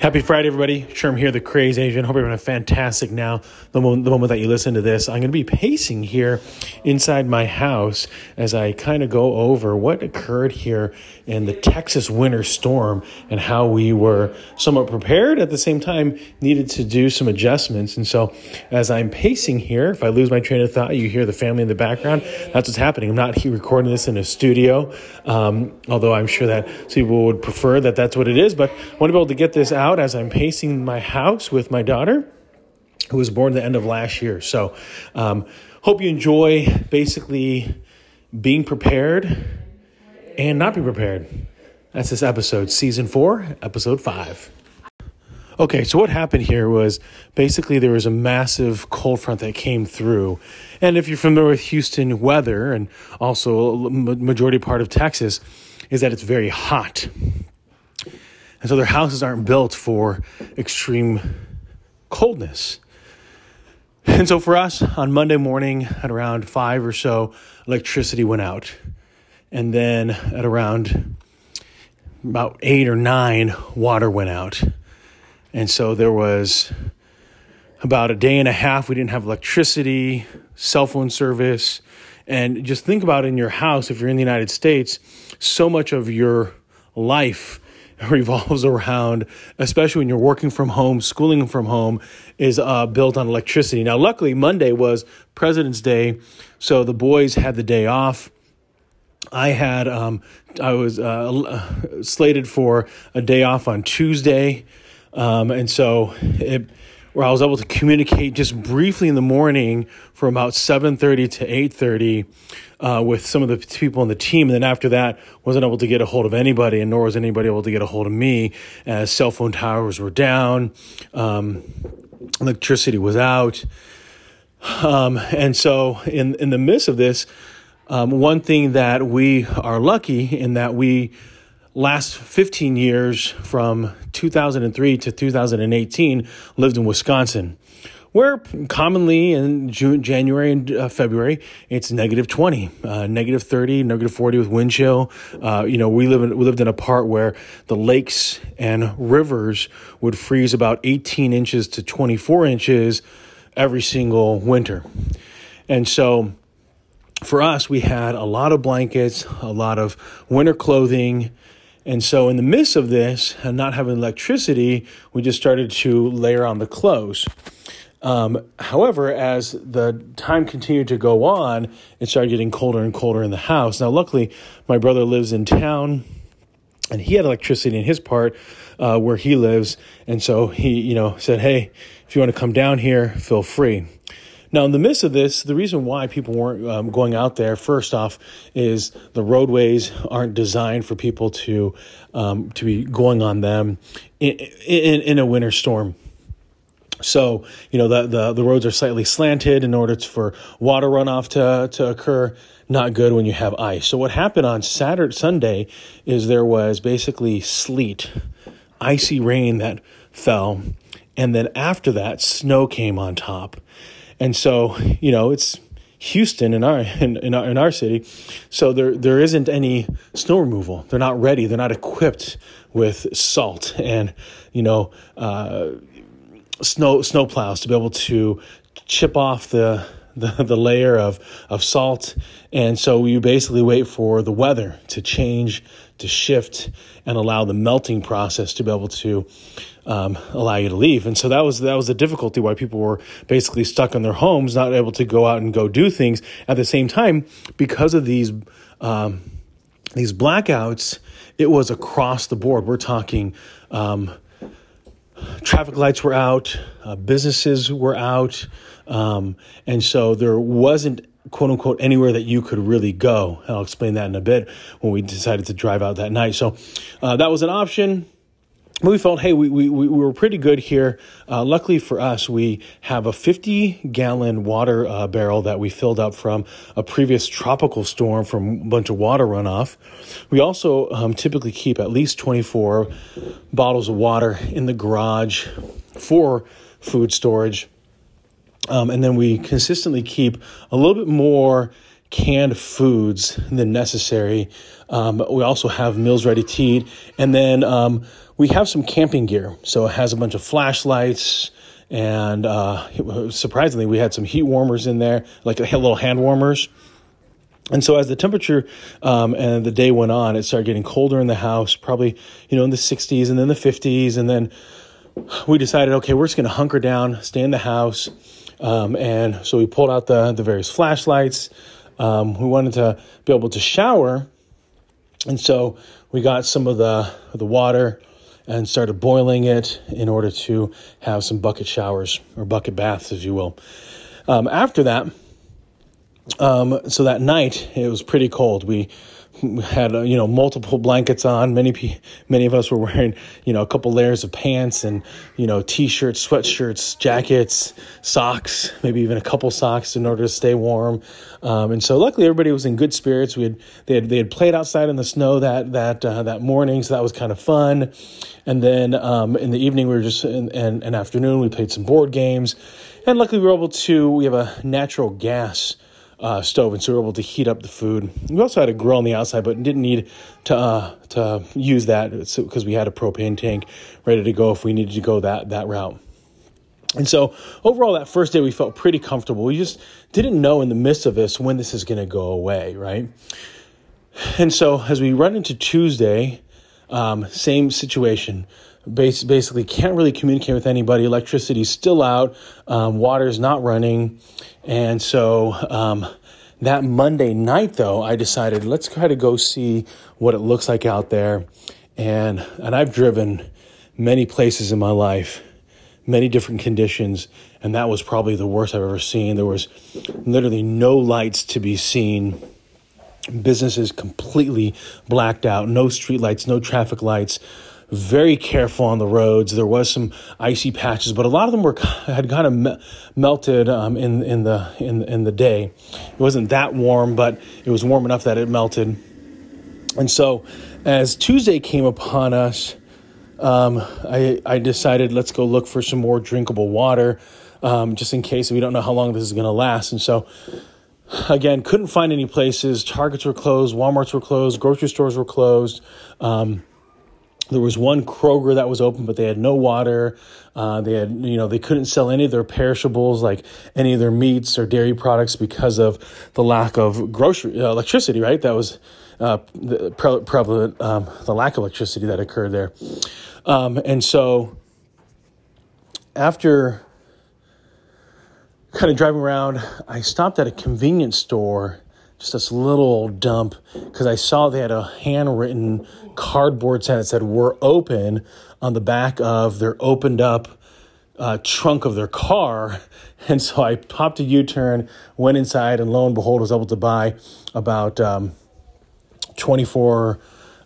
Happy Friday, everybody. Sherm here, the Crazy Asian. Hope you're having a fantastic now. The moment, the moment that you listen to this, I'm going to be pacing here inside my house as I kind of go over what occurred here in the Texas winter storm and how we were somewhat prepared at the same time needed to do some adjustments. And so, as I'm pacing here, if I lose my train of thought, you hear the family in the background. That's what's happening. I'm not here recording this in a studio, um, although I'm sure that people would prefer that that's what it is. But I want to be able to get this out out as I'm pacing my house with my daughter, who was born the end of last year. So, um, hope you enjoy basically being prepared and not be prepared. That's this episode, season four, episode five. Okay, so what happened here was basically there was a massive cold front that came through. And if you're familiar with Houston weather and also majority part of Texas, is that it's very hot. And so their houses aren't built for extreme coldness. And so for us on Monday morning at around five or so, electricity went out. And then at around about eight or nine, water went out. And so there was about a day and a half we didn't have electricity, cell phone service. And just think about in your house, if you're in the United States, so much of your life revolves around, especially when you're working from home, schooling from home, is uh, built on electricity. Now, luckily, Monday was President's Day, so the boys had the day off. I had, um, I was uh, slated for a day off on Tuesday, um, and so it where I was able to communicate just briefly in the morning from about 7:30 to 8:30 uh, with some of the people on the team, and then after that, wasn't able to get a hold of anybody, and nor was anybody able to get a hold of me as cell phone towers were down, um, electricity was out, um, and so in in the midst of this, um, one thing that we are lucky in that we last 15 years from 2003 to 2018 lived in Wisconsin where commonly in June, January and uh, February it's negative 20, uh, negative 30, negative 40 with wind chill. Uh, you know, we live in, we lived in a part where the lakes and rivers would freeze about 18 inches to 24 inches every single winter. And so for us, we had a lot of blankets, a lot of winter clothing, and so, in the midst of this and not having electricity, we just started to layer on the clothes. Um, however, as the time continued to go on, it started getting colder and colder in the house. Now, luckily, my brother lives in town and he had electricity in his part uh, where he lives. And so he, you know, said, Hey, if you want to come down here, feel free. Now, in the midst of this, the reason why people weren't um, going out there, first off, is the roadways aren't designed for people to um, to be going on them in, in, in a winter storm. So, you know, the, the, the roads are slightly slanted in order for water runoff to, to occur. Not good when you have ice. So, what happened on Saturday, Sunday is there was basically sleet, icy rain that fell. And then after that, snow came on top. And so, you know, it's Houston in our in, in our, in our city, so there there isn't any snow removal. They're not ready. They're not equipped with salt and you know uh, snow snow plows to be able to chip off the the, the layer of, of salt. And so you basically wait for the weather to change, to shift, and allow the melting process to be able to um, allow you to leave. And so that was that was the difficulty why people were basically stuck in their homes, not able to go out and go do things. At the same time, because of these um, these blackouts, it was across the board. We're talking. Um, traffic lights were out, uh, businesses were out, um, and so there wasn't quote unquote anywhere that you could really go. And I'll explain that in a bit when we decided to drive out that night. So uh, that was an option we felt, hey, we, we, we were pretty good here. Uh, luckily for us, we have a 50 gallon water uh, barrel that we filled up from a previous tropical storm from a bunch of water runoff. We also um, typically keep at least 24 bottles of water in the garage for food storage. Um, and then we consistently keep a little bit more canned foods than necessary. Um, we also have meals ready teed. And then um, we have some camping gear. So it has a bunch of flashlights, and uh, surprisingly, we had some heat warmers in there, like little hand warmers. And so, as the temperature um, and the day went on, it started getting colder in the house, probably you know in the 60s and then the 50s, and then we decided, okay, we're just going to hunker down, stay in the house, um, and so we pulled out the the various flashlights. Um, we wanted to be able to shower, and so we got some of the the water and started boiling it in order to have some bucket showers or bucket baths, if you will. Um, after that, um, so that night it was pretty cold. We had uh, you know multiple blankets on. Many many of us were wearing you know a couple layers of pants and you know t-shirts, sweatshirts, jackets, socks, maybe even a couple socks in order to stay warm. Um, and so luckily everybody was in good spirits. We had they had they had played outside in the snow that that uh, that morning, so that was kind of fun. And then um, in the evening we were just in, in an afternoon we played some board games, and luckily we were able to we have a natural gas uh, stove, and so we were able to heat up the food. We also had a grill on the outside, but didn't need to uh, to use that because we had a propane tank ready to go if we needed to go that that route. And so overall, that first day we felt pretty comfortable. We just didn't know in the midst of this when this is going to go away, right? And so as we run into Tuesday, um, same situation basically can't really communicate with anybody. Electricity's still out, um, water's not running, and so um, that Monday night, though, I decided let's try to go see what it looks like out there, and and I've driven many places in my life, many different conditions, and that was probably the worst I've ever seen. There was literally no lights to be seen. Businesses completely blacked out, no street lights, no traffic lights very careful on the roads. There was some icy patches, but a lot of them were had kind of me- melted um, in in the in in the day. It wasn't that warm, but it was warm enough that it melted. And so, as Tuesday came upon us, um, I I decided let's go look for some more drinkable water, um, just in case we don't know how long this is going to last. And so. Again, couldn't find any places. Targets were closed, Walmarts were closed, grocery stores were closed. Um, there was one Kroger that was open, but they had no water. Uh, they had, you know, they couldn't sell any of their perishables, like any of their meats or dairy products, because of the lack of grocery uh, electricity. Right, that was uh, the pre- prevalent um, the lack of electricity that occurred there, um, and so after kind of driving around, I stopped at a convenience store just this little old dump because I saw they had a handwritten cardboard sign that said "We're open" on the back of their opened up uh, trunk of their car, and so I popped a U turn, went inside, and lo and behold, was able to buy about um, twenty four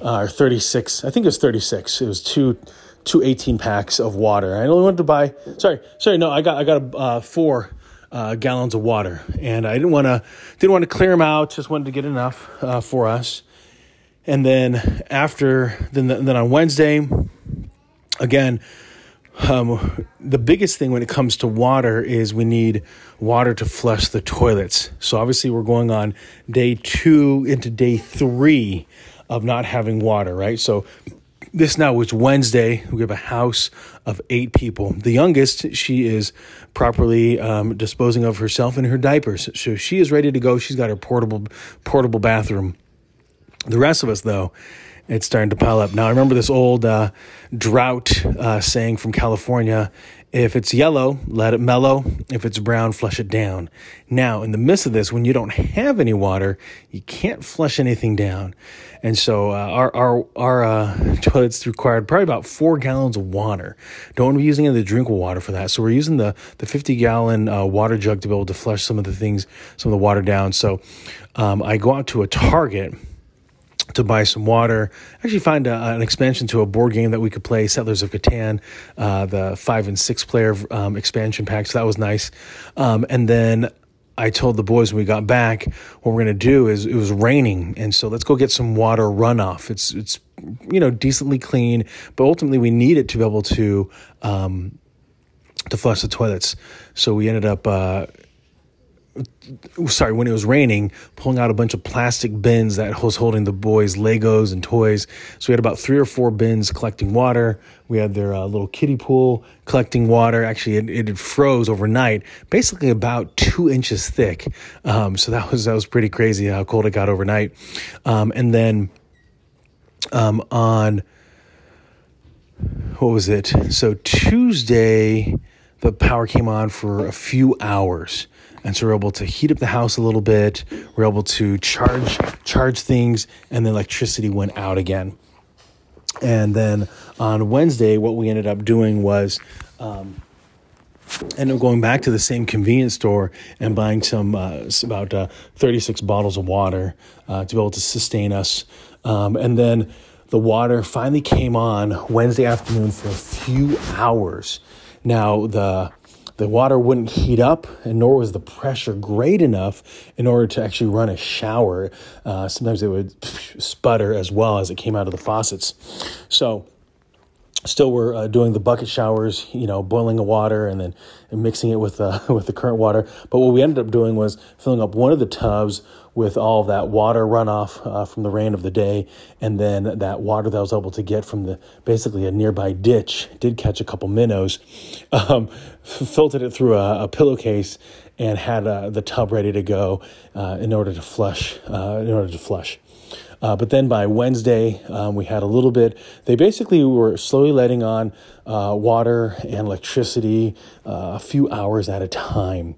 uh, or thirty six. I think it was thirty six. It was two two 18 packs of water. I only wanted to buy. Sorry, sorry, no, I got I got a uh, four uh, gallons of water, and I didn't want to didn't want to clear them out. Just wanted to get enough uh, for us. And then after then then on Wednesday, again, um, the biggest thing when it comes to water is we need water to flush the toilets. So obviously we're going on day two into day three of not having water, right? So this now is Wednesday. We have a house of eight people. The youngest, she is properly um, disposing of herself in her diapers, so she is ready to go. She's got her portable portable bathroom. The rest of us, though, it's starting to pile up. Now, I remember this old uh, drought uh, saying from California if it's yellow, let it mellow. If it's brown, flush it down. Now, in the midst of this, when you don't have any water, you can't flush anything down. And so uh, our, our, our uh, toilets required probably about four gallons of water. Don't be using any of the drinkable water for that. So we're using the, the 50 gallon uh, water jug to be able to flush some of the things, some of the water down. So um, I go out to a Target to buy some water. Actually, find a, an expansion to a board game that we could play, Settlers of Catan, uh, the five and six player um, expansion pack. So that was nice. Um, and then I told the boys when we got back, what we're going to do is it was raining, and so let's go get some water runoff. It's it's you know decently clean, but ultimately we need it to be able to um, to flush the toilets. So we ended up. Uh, sorry, when it was raining, pulling out a bunch of plastic bins that was holding the boys' Legos and toys. So we had about three or four bins collecting water. We had their uh, little kiddie pool collecting water. Actually, it, it froze overnight, basically about two inches thick. Um, so that was that was pretty crazy how cold it got overnight. Um, and then um, on what was it? So Tuesday, the power came on for a few hours and so we're able to heat up the house a little bit. We're able to charge charge things, and the electricity went out again. And then on Wednesday, what we ended up doing was. Um, ended up going back to the same convenience store and buying some uh, about uh, 36 bottles of water uh, to be able to sustain us. Um, and then the water finally came on Wednesday afternoon for a few hours. Now the the water wouldn't heat up, and nor was the pressure great enough in order to actually run a shower. Uh, sometimes it would sputter as well as it came out of the faucets. So, still we're uh, doing the bucket showers, you know, boiling the water and then mixing it with uh, with the current water. But what we ended up doing was filling up one of the tubs with all that water runoff uh, from the rain of the day, and then that water that I was able to get from the basically a nearby ditch did catch a couple minnows. Um, filtered it through a, a pillowcase and had uh, the tub ready to go uh, in order to flush. Uh, in order to flush. Uh, but then by Wednesday, um, we had a little bit. They basically were slowly letting on uh, water and electricity uh, a few hours at a time.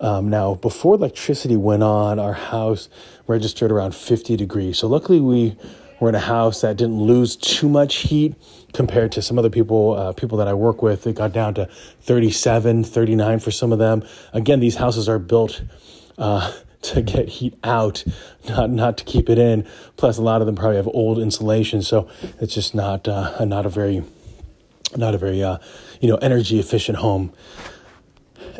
Um, now, before electricity went on, our house registered around 50 degrees. So, luckily, we were in a house that didn't lose too much heat compared to some other people uh, people that I work with. It got down to 37, 39 for some of them. Again, these houses are built uh, to get heat out, not not to keep it in. Plus, a lot of them probably have old insulation, so it's just not uh, not a very not a very uh, you know energy efficient home.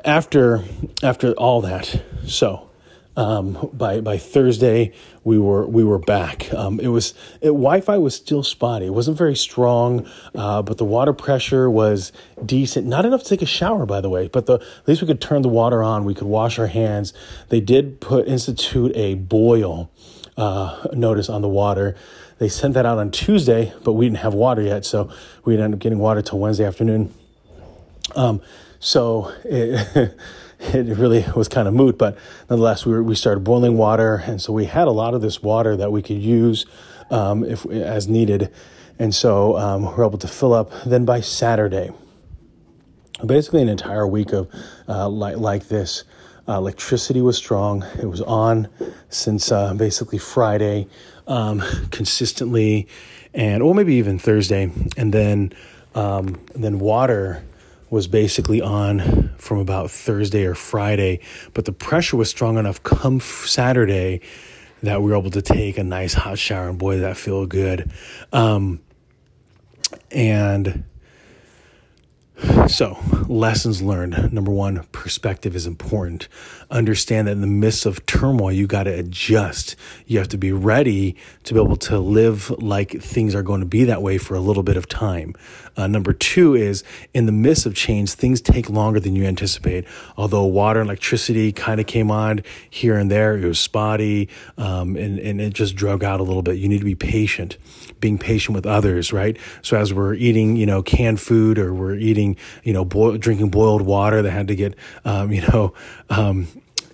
After after all that, so um, by by Thursday we were we were back. Um, it was it, Wi-Fi was still spotty. It wasn't very strong, uh, but the water pressure was decent. Not enough to take a shower, by the way. But the, at least we could turn the water on. We could wash our hands. They did put institute a boil uh, notice on the water. They sent that out on Tuesday, but we didn't have water yet, so we didn't end up getting water till Wednesday afternoon. Um, so it, it really was kind of moot, but nonetheless, we, were, we started boiling water. And so we had a lot of this water that we could use um, if as needed. And so um, we we're able to fill up. Then by Saturday, basically an entire week of uh, like, like this, uh, electricity was strong. It was on since uh, basically Friday, um, consistently, and or maybe even Thursday, and then um, and then water was basically on from about Thursday or Friday, but the pressure was strong enough come Saturday that we were able to take a nice hot shower, and boy, that feel good. Um, and so, lessons learned. Number one, perspective is important. Understand that in the midst of turmoil, you got to adjust. You have to be ready to be able to live like things are going to be that way for a little bit of time. Uh, number two is in the midst of change, things take longer than you anticipate. Although water and electricity kind of came on here and there, it was spotty um, and, and it just drug out a little bit. You need to be patient, being patient with others, right? So, as we're eating, you know, canned food or we're eating you know, boil, drinking boiled water that had to get, um, you know, um,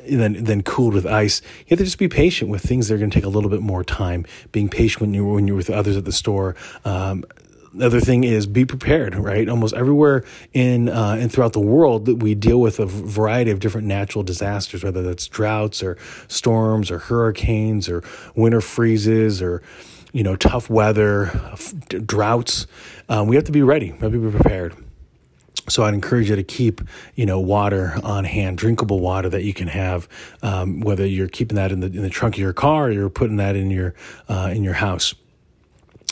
then then cooled with ice. You have to just be patient with things that are going to take a little bit more time. Being patient when you when you're with others at the store. Um, the other thing is be prepared, right? Almost everywhere in uh, and throughout the world that we deal with a variety of different natural disasters, whether that's droughts or storms or hurricanes or winter freezes or you know tough weather, droughts. Um, we have to be ready. We have to be prepared. So I'd encourage you to keep, you know, water on hand, drinkable water that you can have, um, whether you're keeping that in the in the trunk of your car or you're putting that in your uh, in your house.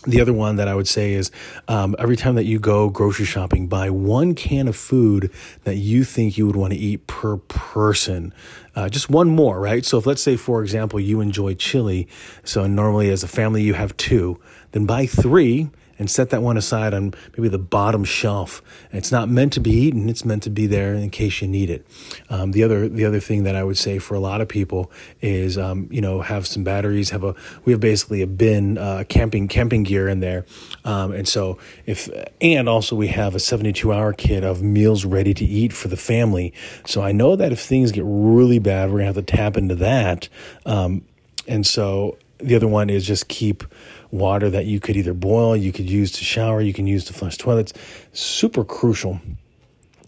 The other one that I would say is um, every time that you go grocery shopping, buy one can of food that you think you would want to eat per person. Uh, just one more, right? So if let's say, for example, you enjoy chili, so normally as a family you have two, then buy three and set that one aside on maybe the bottom shelf. And it's not meant to be eaten; it's meant to be there in case you need it. Um, the other the other thing that I would say for a lot of people is um, you know have some batteries. Have a we have basically a bin uh, camping camping gear in there, um, and so if and also we have a 72 hour kit of meals ready to eat for the family. So I know that if things get really bad, we're gonna have to tap into that. Um, and so the other one is just keep water that you could either boil, you could use to shower, you can use to flush toilets. Super crucial.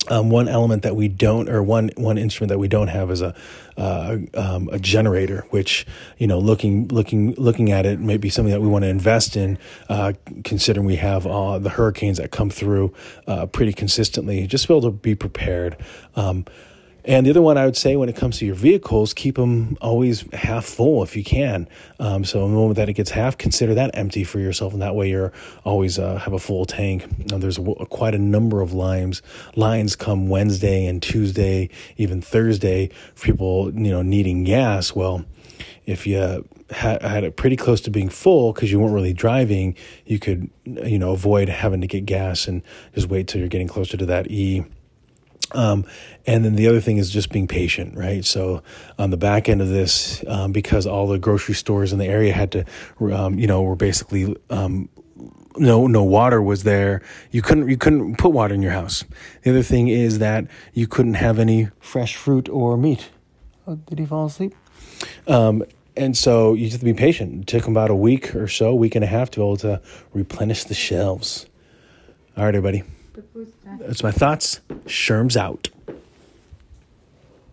Um, one element that we don't, or one one instrument that we don't have, is a uh, um, a generator. Which you know, looking looking looking at it, may be something that we want to invest in, uh, considering we have uh, the hurricanes that come through uh, pretty consistently. Just be able to be prepared. Um, and the other one I would say when it comes to your vehicles, keep them always half full if you can. Um, so the moment that it gets half, consider that empty for yourself, and that way you're always uh, have a full tank. Now, there's quite a number of lines lines come Wednesday and Tuesday, even Thursday for people you know needing gas. Well, if you had, had it pretty close to being full because you weren't really driving, you could you know avoid having to get gas and just wait till you're getting closer to that E um, and then the other thing is just being patient, right? So on the back end of this, um, because all the grocery stores in the area had to, um, you know, were basically um, no no water was there. You couldn't you couldn't put water in your house. The other thing is that you couldn't have any fresh fruit or meat. Oh, did he fall asleep? Um, and so you have to be patient. It took about a week or so, week and a half, to be able to replenish the shelves. All right, everybody. That's my thoughts. Sherm's out.